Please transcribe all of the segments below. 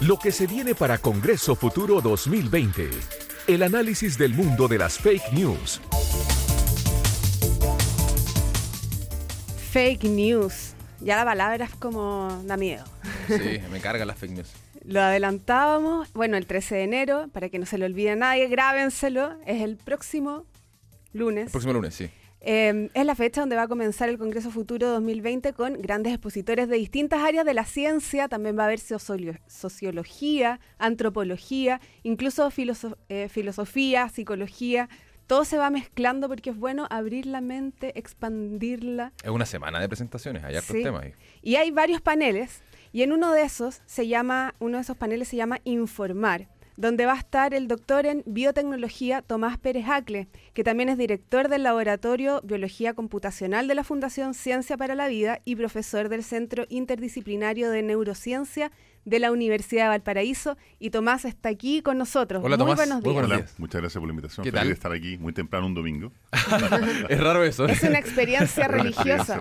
Lo que se viene para Congreso Futuro 2020. El análisis del mundo de las fake news. Fake news. Ya la palabra es como da miedo. Sí, me carga las fake news. Lo adelantábamos, bueno, el 13 de enero, para que no se lo olvide a nadie, grábenselo, es el próximo lunes. El próximo lunes, sí. Eh, es la fecha donde va a comenzar el Congreso Futuro 2020 con grandes expositores de distintas áreas de la ciencia. También va a haber sociología, antropología, incluso eh, filosofía, psicología. Todo se va mezclando porque es bueno abrir la mente, expandirla. Es una semana de presentaciones, hay hartos temas ahí. Y hay varios paneles, y en uno de esos se llama, uno de esos paneles se llama Informar donde va a estar el doctor en biotecnología Tomás Pérez Acle, que también es director del Laboratorio Biología Computacional de la Fundación Ciencia para la Vida y profesor del Centro Interdisciplinario de Neurociencia de la Universidad de Valparaíso. Y Tomás está aquí con nosotros. Hola, muy Buenos días. Muchas gracias por la invitación. Feliz de estar aquí muy temprano un domingo. es raro eso. Es una experiencia religiosa.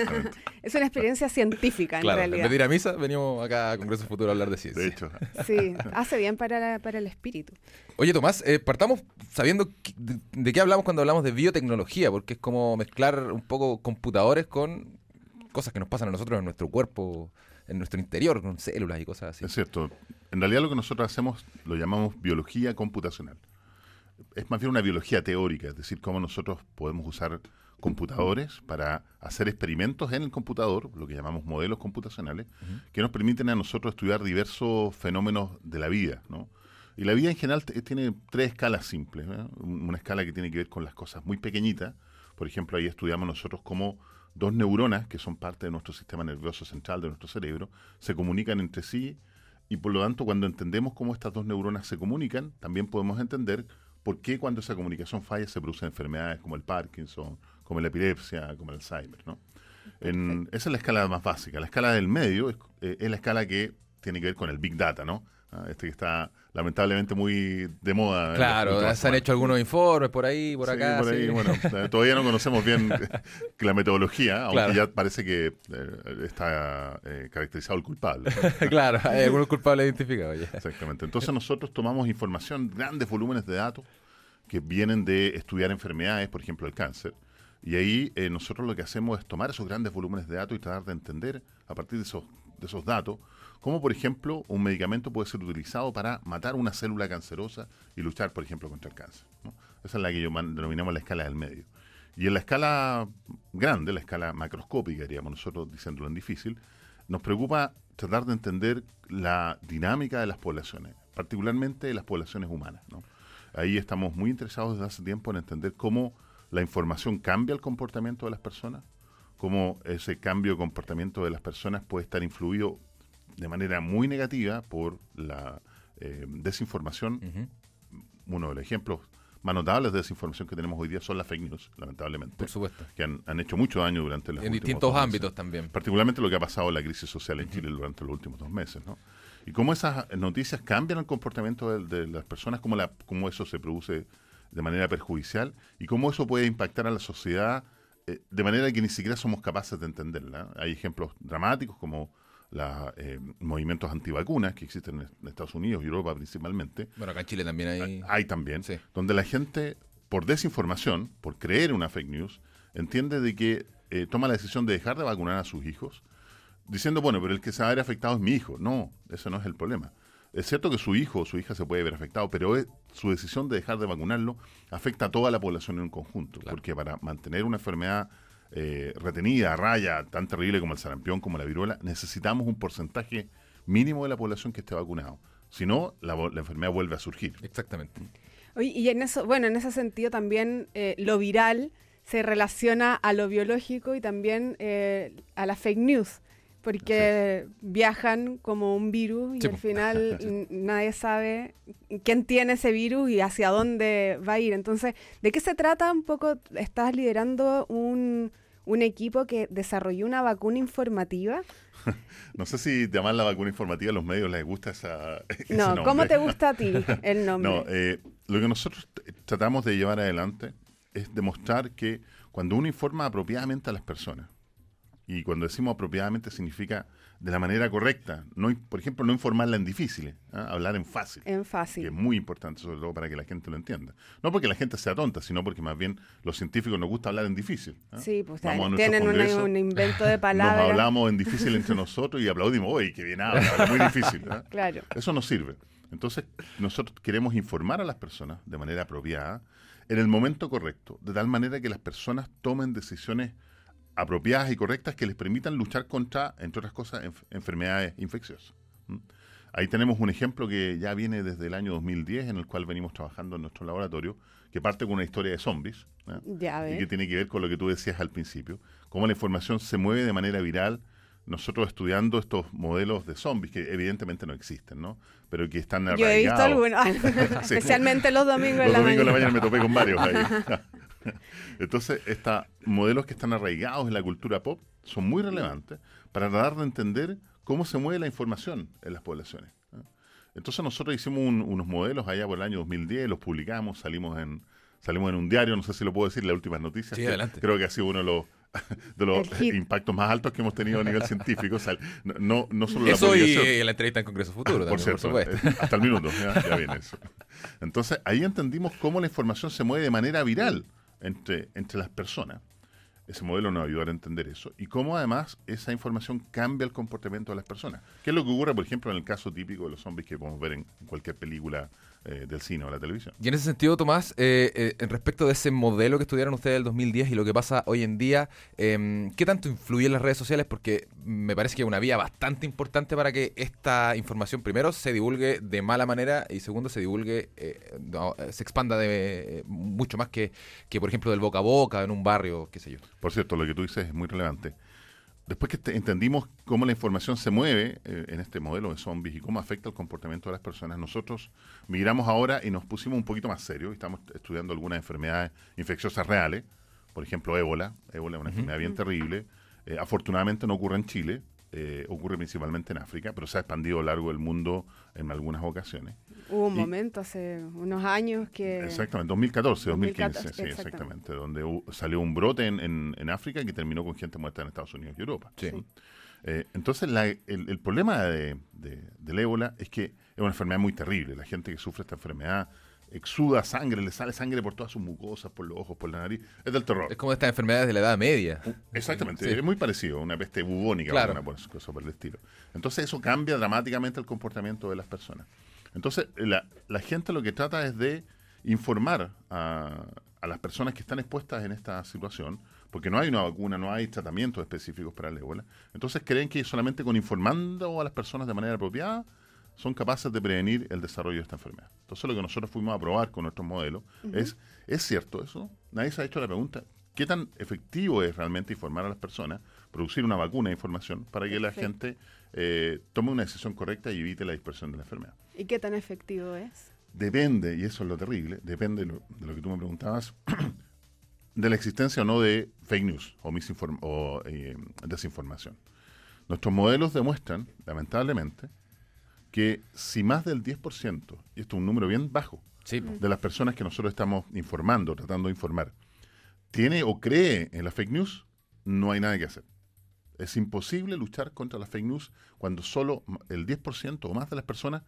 es una experiencia científica, en realidad. En vez de ir a misa, venimos acá a Congreso Futuro a hablar de ciencia. De hecho. Sí, hace bien para, para el espíritu. Oye, Tomás, eh, partamos sabiendo de, qué hablamos cuando hablamos de biotecnología, porque es como mezclar un poco computadores con cosas que nos pasan a nosotros en nuestro cuerpo en nuestro interior, con células y cosas así. Es cierto. En realidad lo que nosotros hacemos lo llamamos biología computacional. Es más bien una biología teórica, es decir, cómo nosotros podemos usar computadores para hacer experimentos en el computador, lo que llamamos modelos computacionales, que nos permiten a nosotros estudiar diversos fenómenos de la vida, ¿no? Y la vida en general tiene tres escalas simples. Una escala que tiene que ver con las cosas muy pequeñitas. Por ejemplo, ahí estudiamos nosotros cómo dos neuronas, que son parte de nuestro sistema nervioso central, de nuestro cerebro, se comunican entre sí y por lo tanto cuando entendemos cómo estas dos neuronas se comunican, también podemos entender por qué cuando esa comunicación falla se producen enfermedades como el Parkinson, como la epilepsia, como el Alzheimer. ¿no? En, esa es la escala más básica. La escala del medio es, eh, es la escala que tiene que ver con el Big Data, ¿no? Ah, este que está lamentablemente muy de moda. Claro, se han hecho algunos informes por ahí, por acá. Por ahí, bueno, todavía no conocemos bien la metodología, aunque ya parece que eh, está eh, caracterizado el culpable. claro, hay algunos culpables identificados ya. Exactamente. Entonces nosotros tomamos información, grandes volúmenes de datos que vienen de estudiar enfermedades, por ejemplo el cáncer, y ahí eh, nosotros lo que hacemos es tomar esos grandes volúmenes de datos y tratar de entender a partir de esos, de esos datos como por ejemplo un medicamento puede ser utilizado para matar una célula cancerosa y luchar, por ejemplo, contra el cáncer. Esa es la que yo denominamos la escala del medio. Y en la escala grande, la escala macroscópica, diríamos nosotros diciéndolo en difícil, nos preocupa tratar de entender la dinámica de las poblaciones, particularmente de las poblaciones humanas. Ahí estamos muy interesados desde hace tiempo en entender cómo la información cambia el comportamiento de las personas, cómo ese cambio de comportamiento de las personas puede estar influido de manera muy negativa por la eh, desinformación. Uno de los ejemplos más notables de desinformación que tenemos hoy día son las fake news, lamentablemente. Por supuesto. Que han, hecho mucho daño durante los En distintos ámbitos también. Particularmente lo que ha pasado en la crisis social en Chile durante los últimos dos meses, ¿no? Y cómo esas noticias cambian el comportamiento de, las personas, cómo, la, cómo eso se produce de manera perjudicial y cómo eso puede impactar a la sociedad eh, de manera que ni siquiera somos capaces de entenderla. Hay ejemplos dramáticos como los eh, movimientos antivacunas que existen en Estados Unidos y Europa principalmente. Bueno, acá en Chile también hay. Hay también, donde la gente, por desinformación, por creer una fake news, entiende de que eh, toma la decisión de dejar de vacunar a sus hijos, diciendo, bueno, pero el que se va a ver afectado es mi hijo. No, ese no es el problema. Es cierto que su hijo o su hija se puede ver afectado, pero su decisión de dejar de vacunarlo afecta a toda la población en un conjunto, porque para mantener una enfermedad eh, retenida, raya, tan terrible como el sarampión, como la viruela, necesitamos un porcentaje mínimo de la población que esté vacunado. Si no, la, enfermedad vuelve a surgir. Exactamente. y en eso, bueno, en ese sentido también eh, lo viral se relaciona a lo biológico y también eh, a la fake news porque viajan como un virus y al final nadie sabe quién tiene ese virus y hacia dónde va a ir. Entonces, ¿de qué se trata? Un poco, estás liderando un, un equipo que desarrolló una vacuna informativa. no sé si llamar la vacuna informativa a los medios les gusta esa. No, ¿cómo te gusta a ti el nombre? No, eh, lo que nosotros tratamos de llevar adelante es demostrar que cuando uno informa apropiadamente a las personas, y cuando decimos apropiadamente significa de la manera correcta, no, por ejemplo, no informarla en difíciles, ¿ah? hablar en fácil. En fácil. Que es muy importante, sobre todo para que la gente lo entienda. No porque la gente sea tonta, sino porque más bien los científicos nos gusta hablar en difícil. ¿ah? Sí, pues Vamos a tienen una- un invento de palabras. Nos hablamos en difícil entre nosotros y aplaudimos, oye, qué bien habla, habla muy difícil. ¿ah? Claro. Eso nos sirve. Entonces, nosotros queremos informar a las personas de manera apropiada, en el momento correcto, de tal manera que las personas tomen decisiones apropiadas y correctas que les permitan luchar contra, entre otras cosas, enf- enfermedades infecciosas. ¿Mm? Ahí tenemos un ejemplo que ya viene desde el año 2010, en el cual venimos trabajando en nuestro laboratorio, que parte con una historia de zombies, ¿ah? Ya y que tiene que ver con lo que tú decías al principio, cómo la información se mueve de manera viral, nosotros estudiando estos modelos de zombies, que evidentemente no existen, ¿no? Pero que están Yo he visto algunos, Sí. especialmente los domingos en Los la domingos en la mañana. mañana me topé con varios ahí. Entonces, estos modelos que están arraigados en la cultura pop son muy relevantes para tratar de entender cómo se mueve la información en las poblaciones. ¿eh? Entonces, nosotros hicimos un- unos modelos allá por el año 2010, los publicamos, salimos en salimos en un diario, no sé si lo puedo decir, las últimas noticias. Sí, que adelante. Creo que ha sido uno de los, de los impactos más altos que hemos tenido a nivel científico. O sea, no, no, solo la Eso y eh, la entrevista en Congreso Futuro, Por también, por, cierto, supuesto. eh, hasta el minuto, ya, ya viene eso. Entonces, ahí entendimos cómo la información se mueve de manera viral entre, entre las personas. Ese modelo nos ayudó a entender eso. Y cómo además esa información cambia el comportamiento de las personas. ¿Qué es lo que ocurre, por ejemplo, en el caso típico de los zombies que podemos ver en cualquier película eh, del cine o la televisión? Y en ese sentido, Tomás, eh, eh, en respecto de ese modelo que estudiaron ustedes del 2010 y lo que pasa hoy en día, eh, ¿qué tanto influye en las redes sociales? Porque me parece que es una vía bastante importante para que esta información, primero, se divulgue de mala manera y segundo, se divulgue, eh, no, eh, se expanda de mucho más que, que, por ejemplo, del boca a boca en un barrio, qué sé yo. Por cierto, lo que tú dices es muy relevante. Después que te- entendimos cómo la información se mueve eh, en este modelo de zombies y cómo afecta el comportamiento de las personas, nosotros migramos ahora y nos pusimos un poquito más serios. y Estamos estudiando algunas enfermedades infecciosas reales, por ejemplo, ébola. Ébola es una enfermedad bien terrible. Eh, afortunadamente no ocurre en Chile, eh, ocurre principalmente en África, pero se ha expandido a lo largo del mundo en algunas ocasiones. Hubo un Y- momento hace unos años que... Exactamente, 2014, 2015, 2014, sí, exactamente. exactamente, donde salió un brote en, en- en África que terminó con gente muerta en Estados Unidos y Europa. Sí. Sí. Eh, entonces, la- el, el problema de, de- del ébola es que es una enfermedad muy terrible. La gente que sufre esta enfermedad exuda sangre, le sale sangre por todas sus mucosas, por los ojos, por la nariz. Es del terror. Es como estas enfermedades de la Edad Media. Exactamente, Sí. es muy parecido, una peste bubónica, Claro. una cosa cosa por el estilo. Entonces eso cambia dramáticamente el comportamiento de las personas. Entonces la, la gente lo que trata es de informar a, a las personas que están expuestas en esta situación, porque no hay una vacuna, no hay tratamientos específicos para el ébola. Entonces creen que solamente con informando a las personas de manera apropiada son capaces de prevenir el desarrollo de esta enfermedad. Entonces lo que nosotros fuimos a probar con nuestros modelos es, ¿es cierto eso? Nadie se ha hecho la pregunta, ¿qué tan efectivo es realmente informar a las personas, producir una vacuna de información para que la gente eh, tome una decisión correcta y evite la dispersión de la enfermedad? ¿Y qué tan efectivo es? Depende, y eso es lo terrible, depende de lo, de lo que tú me preguntabas, de la existencia o no de fake news o, o eh, desinformación. Nuestros modelos demuestran, lamentablemente, que si más del 10%, y esto es un número bien bajo, Sí, de las personas que nosotros estamos informando, tratando de informar, tiene o cree en la fake news, no hay nada que hacer. Es imposible luchar contra la fake news cuando solo el 10% o más de las personas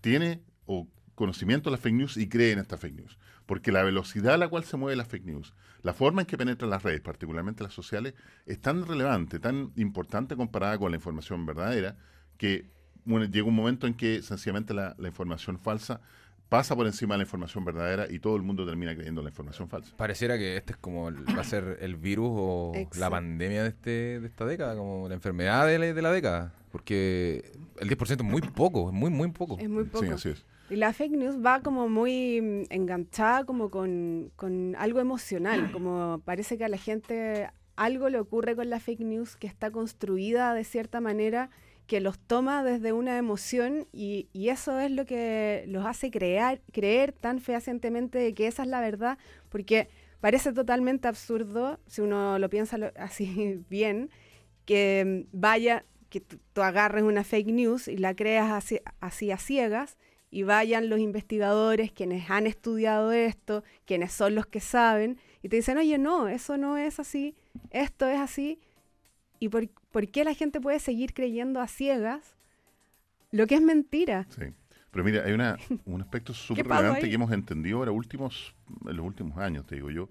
tiene o conocimiento de la fake news y cree en esta fake news. Porque la velocidad a la cual se mueve la fake news, la forma en que penetran las redes, particularmente las sociales, es tan relevante, tan importante comparada con la información verdadera, que bueno, llega un momento en que sencillamente la, la información falsa pasa por encima de la información verdadera y todo el mundo termina creyendo la información falsa. Pareciera que este es como el- va a ser el virus o la pandemia de, este, de esta década, como la enfermedad de la, de la década. Porque el 10% es muy poco, es muy, muy poco. Es muy poco. Sí, así es. Y la fake news va como muy mm, enganchada como con, con algo emocional, como parece que a la gente algo le ocurre con la fake news que está construida de cierta manera que los toma desde una emoción y, eso es lo que los hace crear, creer tan fehacientemente de que esa es la verdad, porque parece totalmente absurdo, si uno lo piensa así bien, que mm, vaya, que tú agarres una fake news y la creas así, así a ciegas y vayan los investigadores, quienes han estudiado esto, quienes son los que saben, y te dicen, oye, no, eso no es así, esto es así, ¿y por, por qué la gente puede seguir creyendo a ciegas lo que es mentira? Sí. Pero mira, hay una, un aspecto súper relevante que hemos entendido ahora últimos, en los últimos años, te digo yo,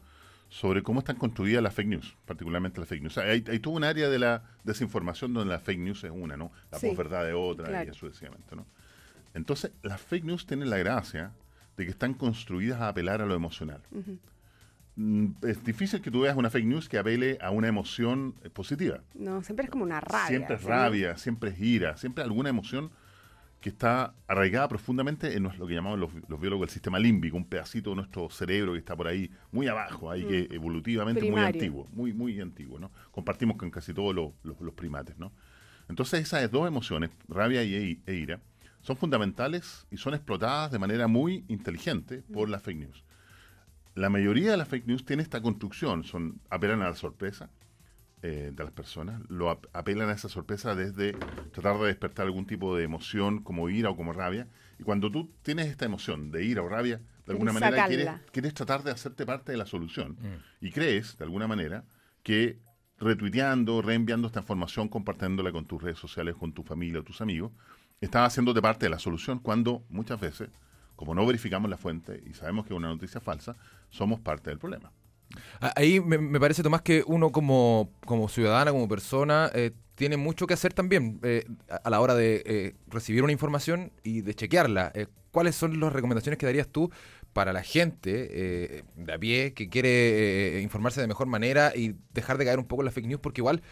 sobre cómo están construidas las fake news, particularmente las fake news. O sea, hay, hay todo un área de la desinformación donde la fake news es una, ¿no? La Sí, posverdad es otra y eso sucesivamente, ¿no? Entonces, las fake news tienen la gracia de que están construidas a apelar a lo emocional. Mm, Es difícil que tú veas una fake news que apele a una emoción eh, positiva. No, siempre es como una rabia. Siempre es rabia, siempre es ira, siempre alguna emoción que está arraigada profundamente en lo que llamamos los, los biólogos el sistema límbico, un pedacito de nuestro cerebro que está por ahí, muy abajo, ahí que evolutivamente muy Mm. Primario. antiguo, muy, muy antiguo, ¿no? Compartimos con casi todos los, los- los primates, ¿no? Entonces esas dos emociones, rabia y e- e ira, son fundamentales y son explotadas de manera muy inteligente por las fake news. La mayoría de las fake news tiene esta construcción, son apelan a la sorpresa eh, de las personas, lo ap- apelan a esa sorpresa desde tratar de despertar algún tipo de emoción como ira o como rabia. Y cuando tú tienes esta emoción de ira o rabia, de alguna Quieres manera quieres, tratar de hacerte parte de la solución. Y crees, de alguna manera, que retuiteando, reenviando esta información, compartiéndola con tus redes sociales, con tu familia o tus amigos, estás haciéndote parte de la solución cuando muchas veces, como no verificamos la fuente y sabemos que es una noticia falsa, somos parte del problema. Ahí me, parece, Tomás, que uno como, como ciudadana, como persona, eh, tiene mucho que hacer también eh, a, la hora de eh, recibir una información y de chequearla. ¿Cuáles son las recomendaciones que darías tú para la gente de a pie que quiere informarse de mejor manera y dejar de caer un poco en la fake news? Porque igual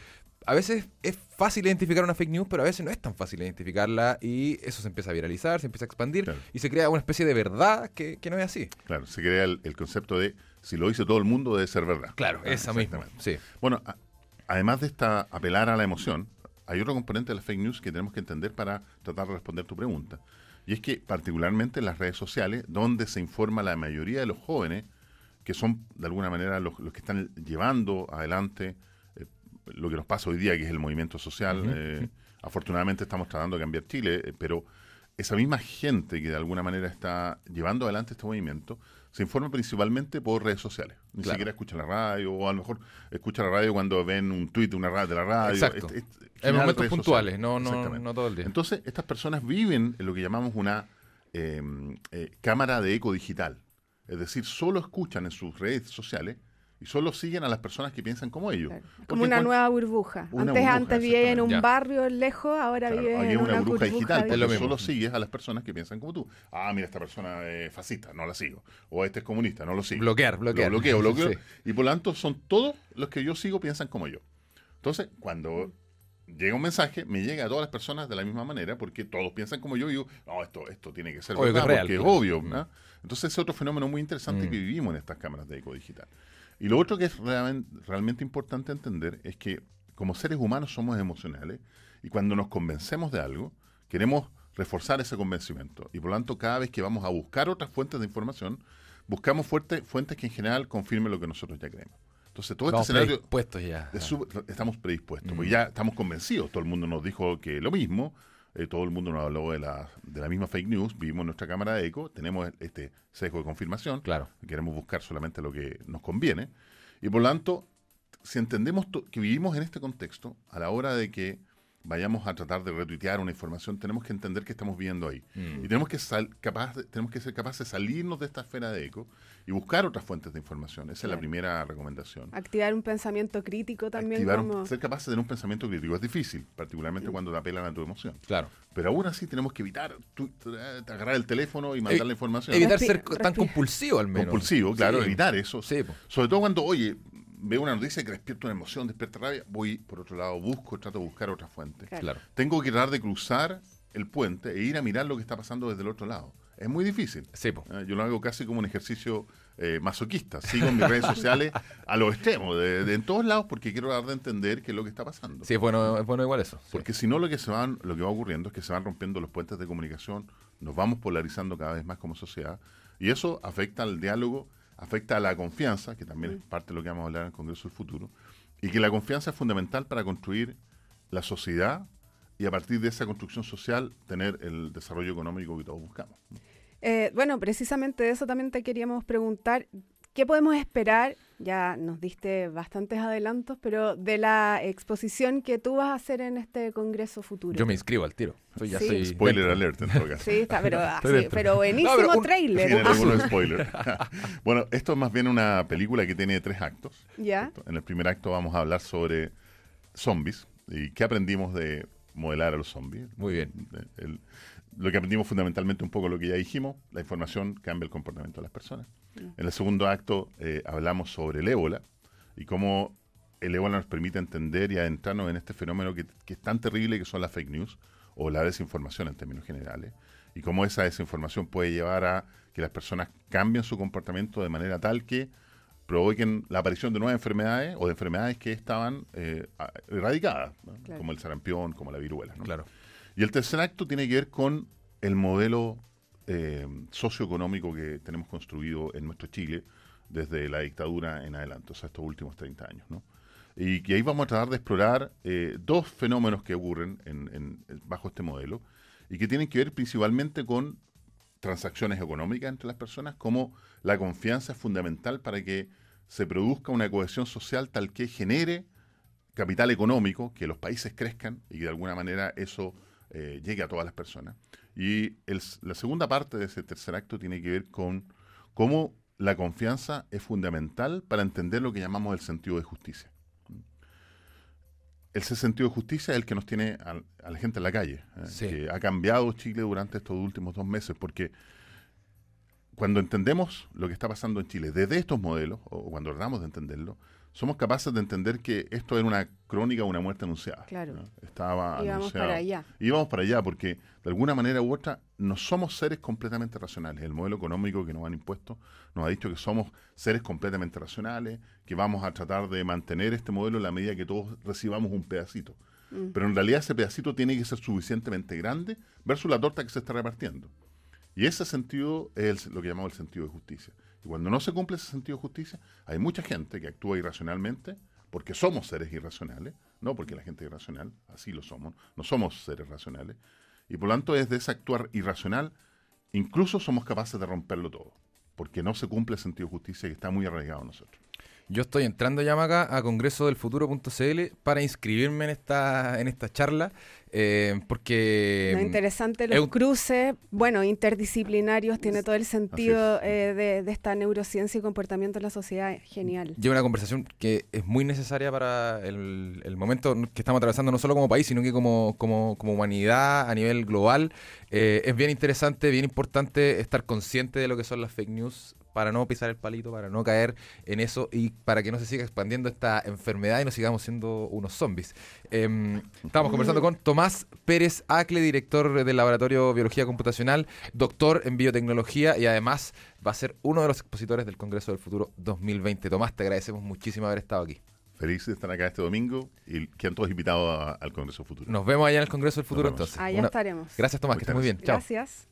a veces es fácil identificar una fake news, pero a veces no es tan fácil identificarla y eso se empieza a viralizar, se empieza a expandir Claro. y se crea una especie de verdad que, que no es así. Claro, se crea el, el concepto de si lo dice todo el mundo debe ser verdad. Claro, Ah, esa misma. Sí. Bueno, a- además de esta apelar a la emoción, hay otro componente de la fake news que tenemos que entender para tratar de responder tu pregunta. Y es que particularmente en las redes sociales, donde se informa la mayoría de los jóvenes, que son de alguna manera los, los que están llevando adelante lo que nos pasa hoy día, que es el movimiento social. eh, afortunadamente estamos tratando de cambiar Chile, eh, pero esa misma gente que de alguna manera está llevando adelante este movimiento se informa principalmente por redes sociales. Ni Claro. siquiera escucha la radio, o a lo mejor escucha la radio cuando ven un tuit de una radio, de la radio. Exacto. En momentos puntuales, sociales. no, no, no todo el día. Entonces, estas personas viven en lo que llamamos una eh, eh, cámara de eco digital. Es decir, solo escuchan en sus redes sociales y solo siguen a las personas que piensan como ellos. Claro. Como una nueva burbuja. Una antes burbuja, antes vivía en un. Ya. barrio lejos, ahora Claro, vive en una, una burbuja digital, porque solo sigues a las personas que piensan como tú. Ah, mira, esta persona es fascista, no la sigo. O este es comunista, no lo sigo. Bloquear, bloquear. Lo bloqueo, bloqueo. Sí. Y por lo tanto, son todos los que yo sigo piensan como yo. Entonces, cuando llega un mensaje, me llega a todas las personas de la misma manera, porque todos piensan como yo y digo, no, esto, esto tiene que ser Obvio que verdad, es real, porque es obvio. Mm. ¿no? Entonces, es otro fenómeno muy interesante Mm. que vivimos en estas cámaras de eco digital. Y lo otro que es realmente, realmente importante entender es que como seres humanos somos emocionales y cuando nos convencemos de algo, queremos reforzar ese convencimiento. Y por lo tanto, cada vez que vamos a buscar otras fuentes de información, buscamos fuerte- fuentes que en general confirmen lo que nosotros ya creemos. Entonces, todo Vamos este escenario predispuestos ya. es estamos predispuestos, Mm. porque ya estamos convencidos. Todo el mundo nos dijo que lo mismo, eh, todo el mundo nos habló de la, de la misma fake news, vivimos en nuestra cámara de eco, tenemos este sesgo de confirmación, Claro. queremos buscar solamente lo que nos conviene, y por lo tanto, si entendemos que vivimos en este contexto, a la hora de que vayamos a tratar de retuitear una información, tenemos que entender que estamos viviendo ahí. Mm. Y tenemos que, sal- capaz tenemos que ser capaces de salirnos de esta esfera de eco y buscar otras fuentes de información. Esa es la primera recomendación. Activar un pensamiento crítico también. Activar un- como... ser capaces de tener un pensamiento crítico es difícil, particularmente cuando te apelan a tu emoción. Claro. Pero aún así tenemos que evitar tu- eh, agarrar el teléfono y mandar Evi- la información. Evitar ser tan compulsivo al menos. Compulsivo, claro, Sí. evitar eso. Sí. Sobre todo cuando, oye, veo una noticia que despierta una emoción, despierta rabia, voy por otro lado, busco, trato de buscar otra fuente. Claro. Claro. Tengo que tratar de cruzar el puente e ir a mirar lo que está pasando desde el otro lado. Es muy difícil. Sí, po. Eh, Yo lo hago casi como un ejercicio eh, masoquista. Sigo en mis redes sociales a los extremos, de, de en todos lados, porque quiero dar de entender qué es lo que está pasando. Sí, es bueno, es bueno igual eso. sí. Porque si no, lo que, se van, lo que va ocurriendo es que se van rompiendo los puentes de comunicación, nos vamos polarizando cada vez más como sociedad, y eso afecta al diálogo, afecta a la confianza, que también es parte de lo que vamos a hablar en el Congreso del Futuro, y que la confianza es fundamental para construir la sociedad y a partir de esa construcción social tener el desarrollo económico que todos buscamos. Eh, bueno, precisamente de eso también te queríamos preguntar. ¿Qué podemos esperar? Ya nos diste bastantes adelantos, pero de la exposición que tú vas a hacer en este Congreso Futuro. Yo me inscribo al tiro. Soy, ya Sí. soy Spoiler dentro. alert en todo caso. Sí, está, pero, sí, pero buenísimo No, pero un- trailer. Spoilers. bueno, esto es más bien una película que tiene tres actos. ya. En el primer acto vamos a hablar sobre zombies y qué aprendimos de modelar a los zombies. Muy bien. El- el- lo que aprendimos fundamentalmente un poco lo que ya dijimos, la información cambia el comportamiento de las personas. En el segundo acto eh, hablamos sobre el ébola y cómo el ébola nos permite entender y adentrarnos en este fenómeno que, que es tan terrible que son las fake news o la desinformación en términos generales y cómo esa desinformación puede llevar a que las personas cambien su comportamiento de manera tal que provoquen la aparición de nuevas enfermedades o de enfermedades que estaban eh, erradicadas, ¿no? Claro. como el sarampión, como la viruela. ¿no? Claro. Y el tercer acto tiene que ver con el modelo eh, socioeconómico que tenemos construido en nuestro Chile desde la dictadura en adelante, o sea, estos últimos 30 años. ¿no? Y que ahí vamos a tratar de explorar eh, dos fenómenos que ocurren en- en- bajo este modelo y que tienen que ver principalmente con transacciones económicas entre las personas, como la confianza es fundamental para que se produzca una cohesión social tal que genere capital económico, que los países crezcan y que de alguna manera eso eh, llegue a todas las personas. Y el- la segunda parte de ese tercer acto tiene que ver con cómo la confianza es fundamental para entender lo que llamamos el sentido de justicia. Ese sentido de justicia es el que nos tiene a, a la gente en la calle, eh, Sí. que ha cambiado Chile durante estos últimos dos meses, porque cuando entendemos lo que está pasando en Chile desde estos modelos, o cuando tratamos de entenderlo, somos capaces de entender que esto era una crónica, una muerte anunciada. Claro. ¿no? Estaba anunciado. para allá. Y vamos para allá, porque de alguna manera u otra no somos seres completamente racionales. El modelo económico que nos han impuesto nos ha dicho que somos seres completamente racionales, que vamos a tratar de mantener este modelo en la medida que todos recibamos un pedacito. Pero en realidad ese pedacito tiene que ser suficientemente grande versus la torta que se está repartiendo. Y ese sentido es el- lo que llamamos el sentido de justicia. Y cuando no se cumple ese sentido de justicia, hay mucha gente que actúa irracionalmente porque somos seres irracionales, no porque la gente es irracional, así lo somos, no somos seres racionales. Y por lo tanto, desde ese actuar irracional, incluso somos capaces de romperlo todo, porque no se cumple el sentido de justicia que está muy arraigado en nosotros. Yo estoy entrando ya acá a congresodelfuturo.cl para inscribirme en esta, en esta charla, eh, porque... Lo interesante, es los un- cruces, bueno, interdisciplinarios, tiene todo el sentido eh, de, de esta neurociencia y comportamiento en la sociedad. Genial. lleva una conversación que es muy necesaria para el, el momento que estamos atravesando, no solo como país, sino que como, como, como humanidad a nivel global. Eh, es bien interesante, bien importante estar consciente de lo que son las fake news para no pisar el palito, para no caer en eso y para que no se siga expandiendo esta enfermedad y no sigamos siendo unos zombies. Eh, estamos conversando con Tomás Pérez Acle, director del Laboratorio de Biología Computacional, doctor en biotecnología y además va a ser uno de los expositores del Congreso del Futuro 2020. Tomás, te agradecemos muchísimo haber estado aquí. Feliz de estar acá este domingo y quedan todos invitados a- al Congreso Futuro. Nos vemos allá en el Congreso del Futuro entonces. Allá Una- estaremos. Gracias Tomás, que estés muy bien. Chao. Gracias.